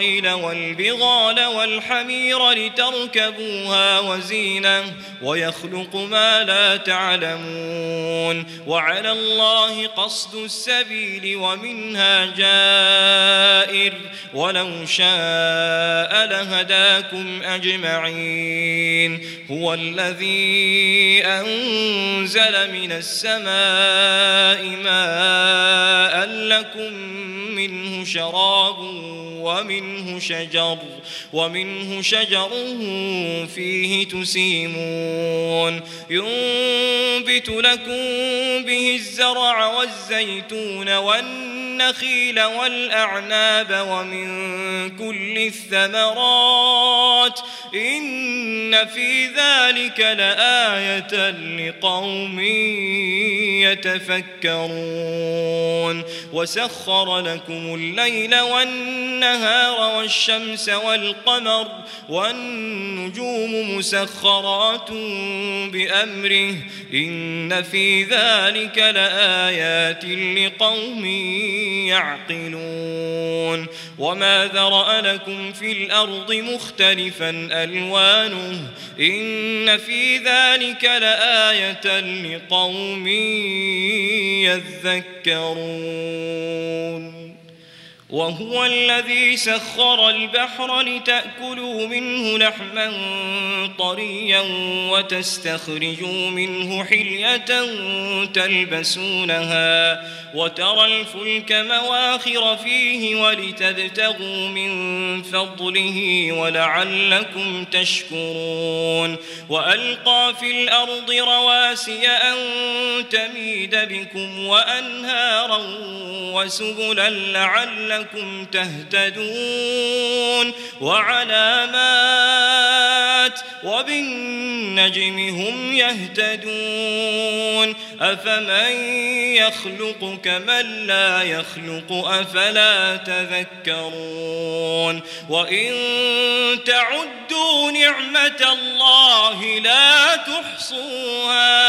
والخيل والبغال والحمير لتركبوها وزينة ويخلق ما لا تعلمون وعلى الله قصد السبيل ومنها جائر ولو شاء لهداكم أجمعين هو الذي أنزل من السماء ماء لكم منه شراب ومنه شجر ومنه شجر فيه تسيمون. ينبت لكم به الزرع والزيتون والنخيل والأعناب ومن كل الثمرات إن في ذلك لآية لقوم يتفكرون. وسخر لكم الليل والنهار والشمس والقمر والنجوم مسخرات بأمره إن في ذلك لآيات لقوم يعقلون وما ذرأ لكم في الأرض مختلفا ألوانه إن في ذلك لآية لقوم يذكرون وهو الذي سخر البحر لتأكلوا منه لحما طريا وتستخرجوا منه حلية تلبسونها وترى الفلك مواخر فيه ولتبتغوا من فضله ولعلكم تشكرون وألقى في الأرض رواسي أن تميد بكم وأنهارا وسبلا لعلكم تهتدون وعلامات وبالنجم هم يهتدون أفمن يخلق كمن لا يخلق أفلا تذكرون وإن تعدوا نعمة الله لا تحصوها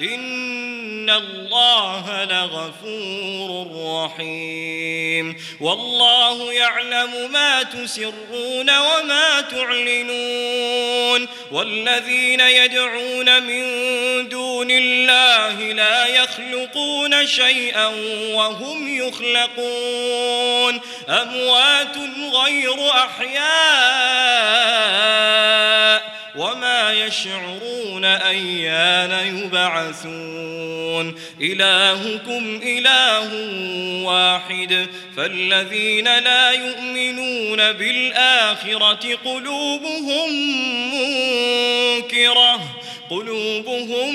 إن الله لغفور رحيم والله يعلم ما تسرون وما تعلنون والذين يدعون من دون الله لا يخلقون شيئا وهم يخلقون أموات غير أحياء وما يشعرون أيان يبعثون إلهكم إله واحد فالذين لا يؤمنون بالآخرة قلوبهم منكرة قلوبهم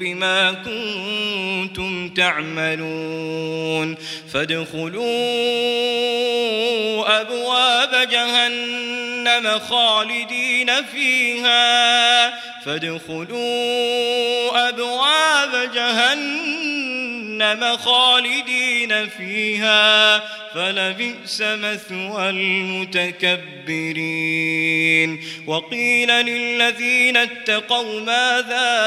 بما كنتم تعملون فادخلوا أبواب جهنم خالدين فيها فادخلوا أبواب جهنم خالدين فيها فلبئس مثوى المتكبرين. وقيل للذين اتقوا ماذا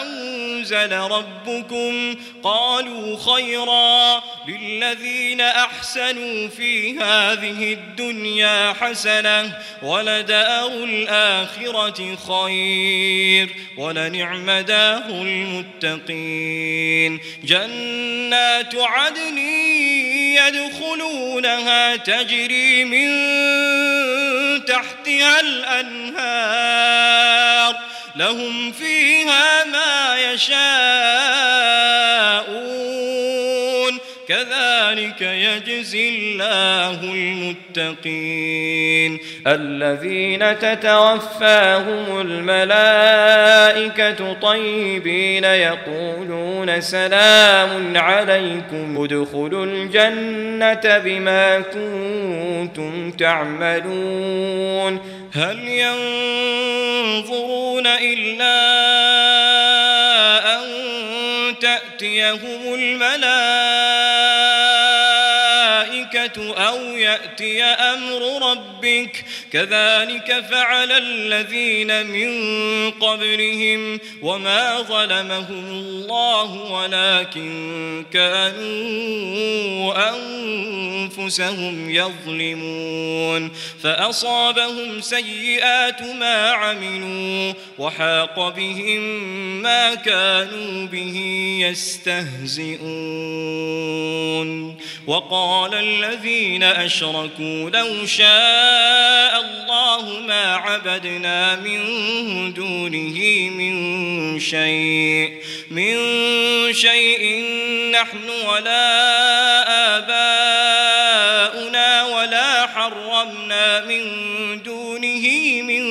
أنزل ربكم؟ قالوا خيرا للذين أحسنوا في هذه الدنيا حسنة ولدار الآخرة خير ولنعم دار المتقين. جنات عدن يدخلونها تجري من تحتها الأنهار لهم فيها ما يشاءون كذلك يجزي الله المتقين. الذين تتوفاهم الملائكة طيبين يقولون سلام عليكم. ادخلوا الجنة بما كنتم تعملون. هل ينظرون إلا أن تأتيهم الملائكة يأتي أمر ربك كذلك فعل الذين من قبلهم وما ظلمهم الله ولكن كانوا أنفسهم يظلمون فأصابهم سيئات ما عملوا وحاق بهم ما كانوا به يستهزئون وقال الذين أشركوا لو شاء الله ما عبدنا من دونه من شيء من شيء نحن ولا آباؤنا ولا حرمنا من دونه من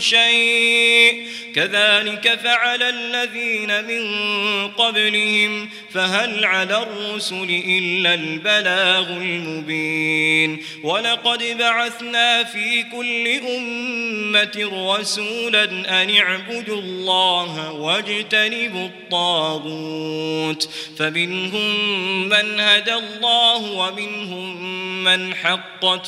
شيء. كذلك فعل الذين من قبلهم فهل على الرسل إلا البلاغ المبين. ولقد بعثنا في كل أمة رسولا أن اعبدوا الله واجتنبوا الطاغوت. فمنهم من هدى الله ومنهم من حقت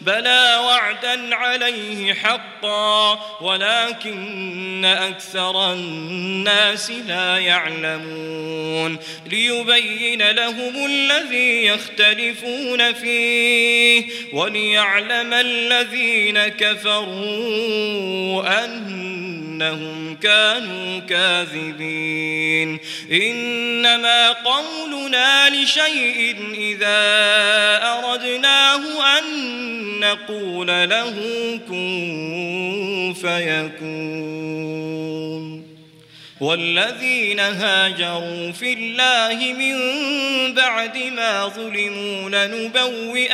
بلى وعدا عليه حقا ولكن أكثر الناس لا يعلمون. ليبين لهم الذي يختلفون فيه وليعلم الذين كفروا أنهم كانوا كاذبين. إنما قولنا لشيء إذا أردناه أن نقول له كن فيكون. والذين هاجروا في الله من بعد ما ظلموا لنبوئنهم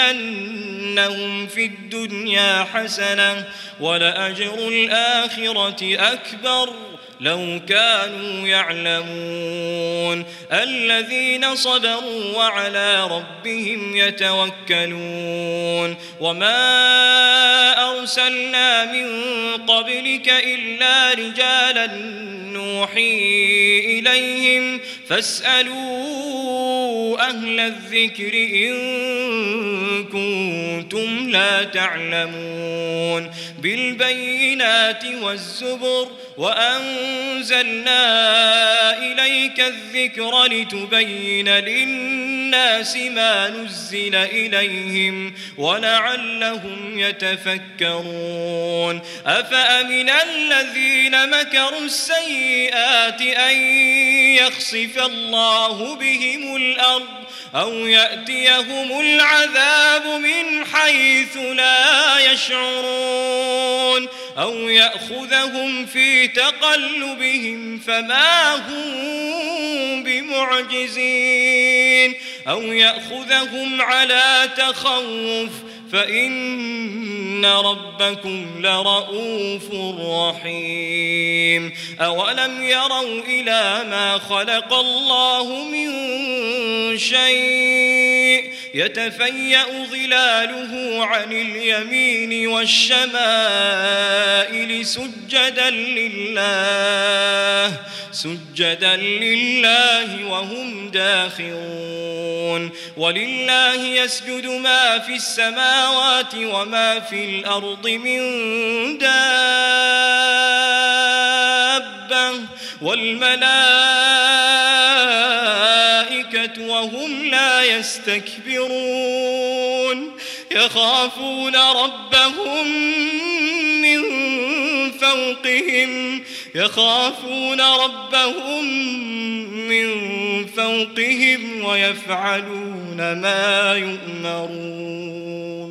في الدنيا حسنة ولأجر الآخرة أكبر. لو كانوا يعلمون الذين صبروا وعلى ربهم يتوكلون وما أرسلنا من قبلك إلا رجالا نوحي إليهم فاسألوا أهل الذكر إن كنتم لا تعلمون بالبينات والزبر وأنزلنا إليك الذكر لتبين للناس ما نزل إليهم ولعلهم يتفكرون. أفأمن الذين مكروا السيئات أن يخصف الله بهم الأرض أو يأتيهم العذاب من حيث لا يشعرون أو يأخذهم في تقلبهم فما هم بمعجزين. أو يأخذهم على تخوف فإن ربكم لرؤوف رحيم. أولم يروا إلى ما خلق الله من شيء؟ يتفيأ ظلاله عن اليمين والشمائل سجدا لله سجدا لله وهم داخرون. ولله يسجد ما في السماوات وما في الأرض من دابة والملائكة وهم لا يستكبرون يخافون ربهم من فوقهم يخافون ربهم من فوقهم ويفعلون ما يؤمرون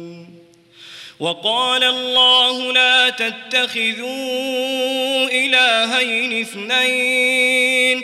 وقال الله لا تتخذوا إلهين اثنين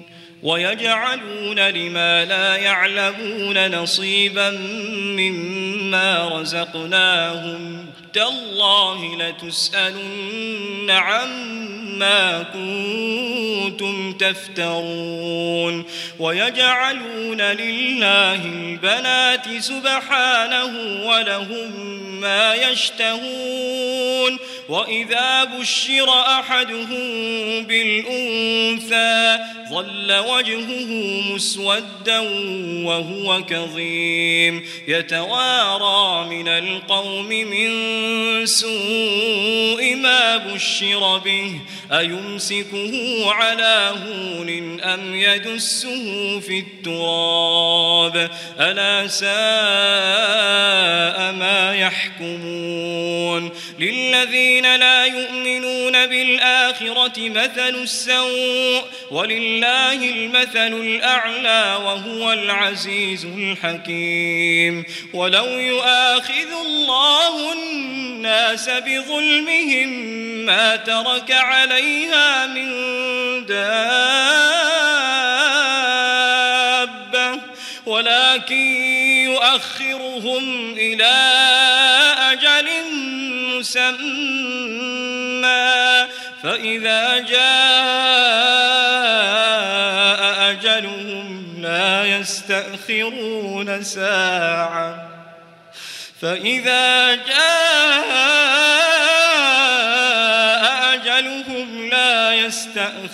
ويجعلون لما لا يعلمون نصيبا مما رزقناهم تالله لتسألن عما كنتم تفترون ويجعلون لله البنات سبحانه ولهم ما يشتهون وإذا بشر أحدهم بالأنثى ظل وجهه مسودا وهو كظيم يتوارى من القوم من سوء ما بشر به أيمسكه على هون أم يدسه في التراب؟ ألا ساء ما يحكمون؟ للذين لا يؤمنون بالآخرة مثل السوء ولله المثل الأعلى وهو العزيز الحكيم. ولو يؤاخذ الله الناس بظلمهم ما ترك عليها من دابة ولكن يؤخرهم إلى أجل مسمى. فإذا جاء أجلهم لا يستأخرون ساعة. فإذا جاء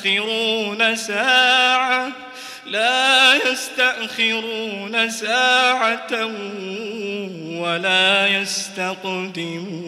يستأخرون ساعة لا يستأخرون ساعة ولا يستقدمون.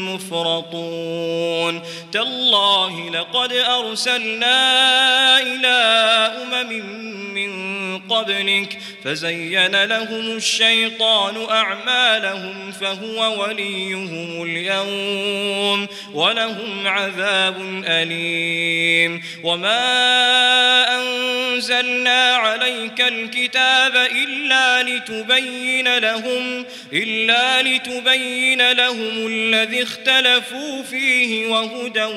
مفرطون تالله لقد أرسلنا إلى أمم من قبلك فزين لهم الشيطان أعمالهم فهو وليهم اليوم ولهم عذاب أليم. وما أنزلنا عليك الكتاب إلا لتبين لهم إلا لتبين لهم الذي اختلفوا فيه وهدى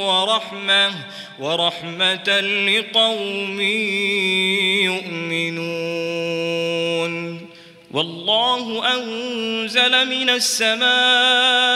ورحمة ورحمة لقوم يؤمنون. والله أنزل من السماء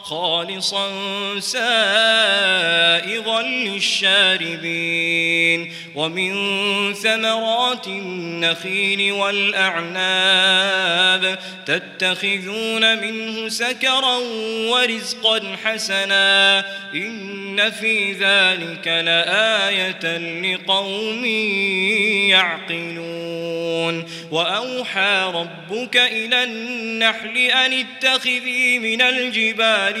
خالصا سائغا للشاربين ومن ثمرات النخيل والأعناب تتخذون منه سكرا ورزقا حسنا إن في ذلك لآية لقوم يعقلون وأوحى ربك إلى النحل أن اتخذي من الجبال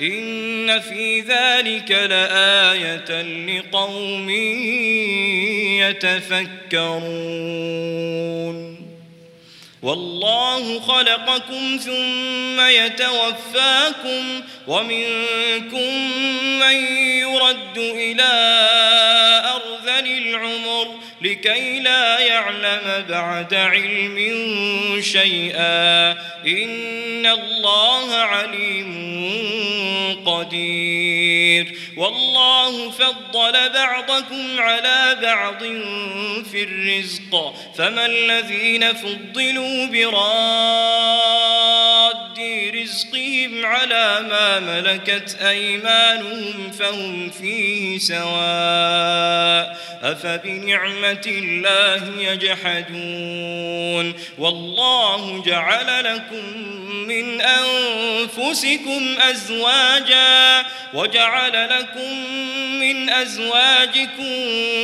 إن في ذلك لآية لقوم يتفكرون. والله خلقكم ثم يتوفاكم ومنكم من يرد إلى أرذل العمر لكي لا يعلم بعد علم شيئا. إن الله عليم قدير. والله فضل بعضكم على بعض في الرزق. فما الذين فضلوا براد رزقهم على ما ملكت أيمانهم فهم فيه سواء. أفبنعمة الله يجحدون. والله جعل لكم من أنفسكم أزواجا وجعل لكم من أزواجكم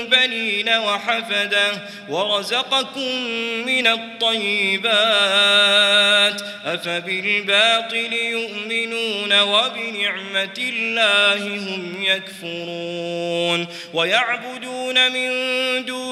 بنين وحفدة ورزقكم من الطيبات. أفبالباطل يؤمنون وبنعمة الله هم يكفرون. ويعبدون من دون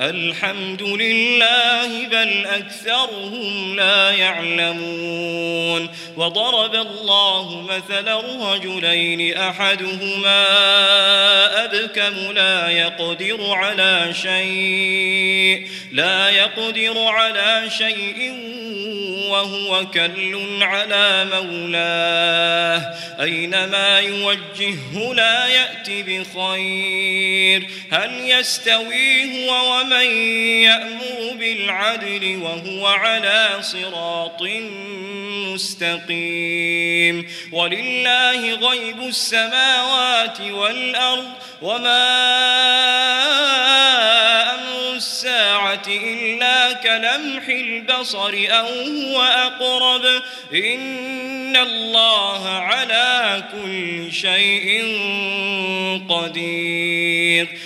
الحمد لله بل أكثرهم لا يعلمون. وضرب الله مثلا رجلين أحدهما أبكم لا يقدر على شيء لا يقدر على شيء وهو كل على مولاه. أينما يوجهه لا يأتي بخير. هل يستوي هو ومن يأمر بالعدل وهو على صراط مستقيم ولله غيب السماوات والأرض وما أمر الساعة إلا كلمح البصر أو هو أقرب إن الله على كل شيء قدير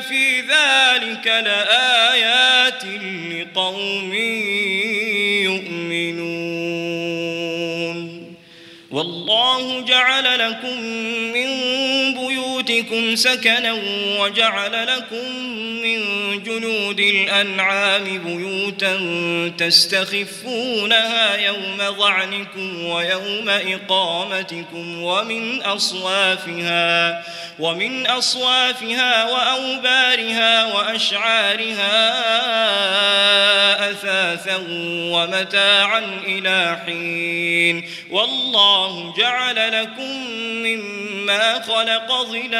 في ذلك لآيات لقوم يؤمنون. والله جعل لكم من بيوتكم سكنا وجعل لكم من جنود الأنعام بيوتا تستخفونها يوم ظعنكم ويوم إقامتكم ومن أصوافها ومن أصوافها وأوبارها وأشعارها أثاثا ومتاعا إلى حين. والله جعل لكم مما خلق ظلالا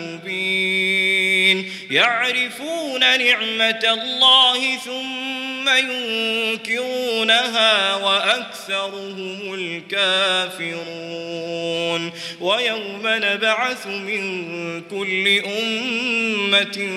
يعرفون نعمة الله ثم ينكرونها وأكثرهم الكافرون. ويوم نبعث من كل أمة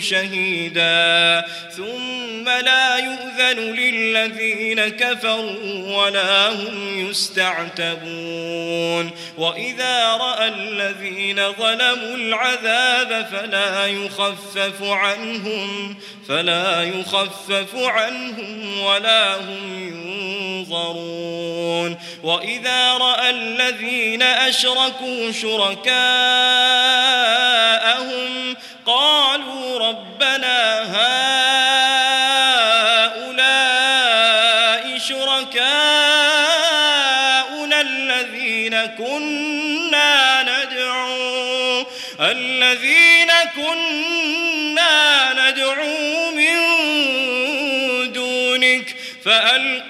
شهيدا. ثم لا يؤذن للذين كفروا ولا هم يستعتبون. وإذا رأى الذين ظلموا العذاب فلا يخفف عنهم فلا يخفف عنهم ولا هم ينظرون. وإذا رأى الذين أشركوا شركاءهم قالوا ربنا كنا ندعو من دونك فألقوا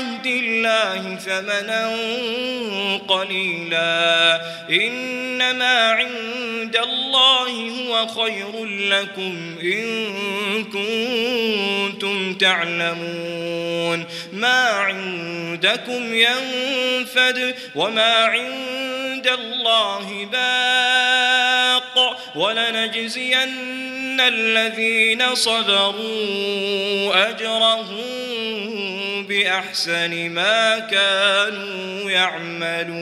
الله ثمنا قليلا. إنما عند الله هو خير لكم إن كنتم تعلمون. ما عندكم ينفد وما عند الله باق. ولنجزين الذين صبروا أجرهم بأحسن ما كانوا يعملون.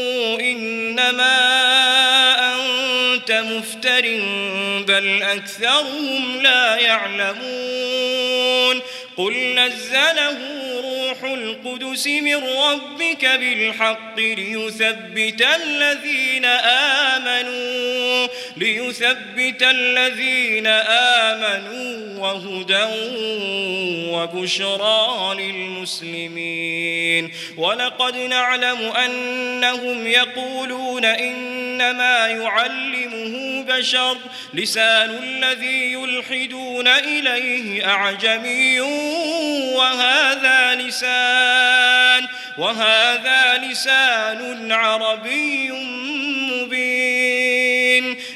إنما أنت مفتر بل أكثرهم لا يعلمون. قل نزله روح القدس من ربك بالحق ليثبت الذين آمنوا. ليثبت الذين آمنوا وهدى وبشرى للمسلمين. ولقد نعلم أنهم يقولون إنما يعلمه بشر. لسان الذي يلحدون إليه أعجمي وهذا لسان وهذا لسان عربي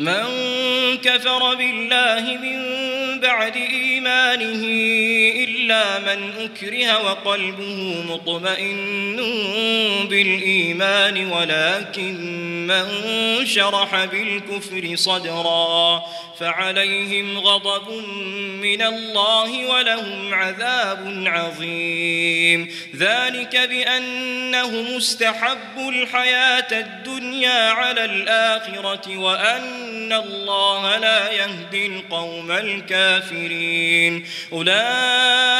من كفر بالله من بعد إيمانه إلا من أكره وقلبه مطمئن بالإيمان ولكن من شرح بالكفر صدرا فعليهم غضب من الله ولهم عذاب عظيم. ذلك بأنهم استحبوا الحياة الدنيا على الآخرة وأن الله لا يهدي القوم الكافرين. أولئك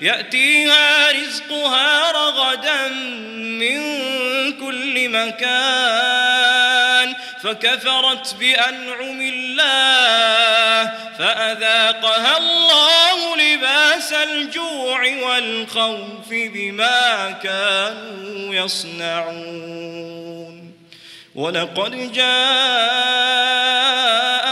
يأتيها رزقها رغدا من كل مكان فكفرت بأنعم الله فأذاقها الله لباس الجوع والخوف بما كانوا يصنعون. ولقد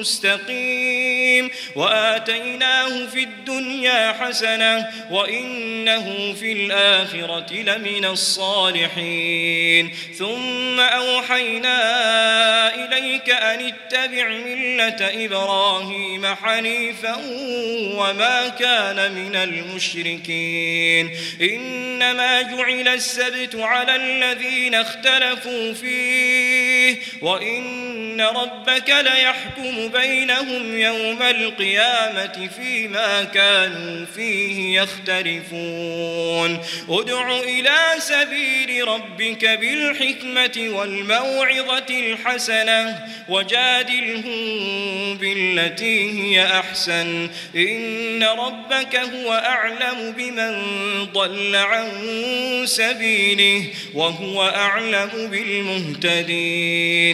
مستقيم وآتيناه في الدنيا حسنة وإنه في الآخرة لمن الصالحين ثم أوحينا إليك أن اتبع ملة إبراهيم حنيفا وما كان من المشركين إنما جعل السبت على الذين اختلفوا فيه وإن ربك ليحكم بينهم يوم القيامة فيما كانوا فيه يختلفون ادع إلى سبيل ربك بالحكمة والموعظة الحسنة وجادلهم بالتي هي أحسن إن ربك هو أعلم بمن ضل عن سبيله وهو أعلم بالمهتدين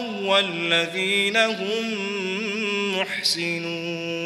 والذين هم محسنون.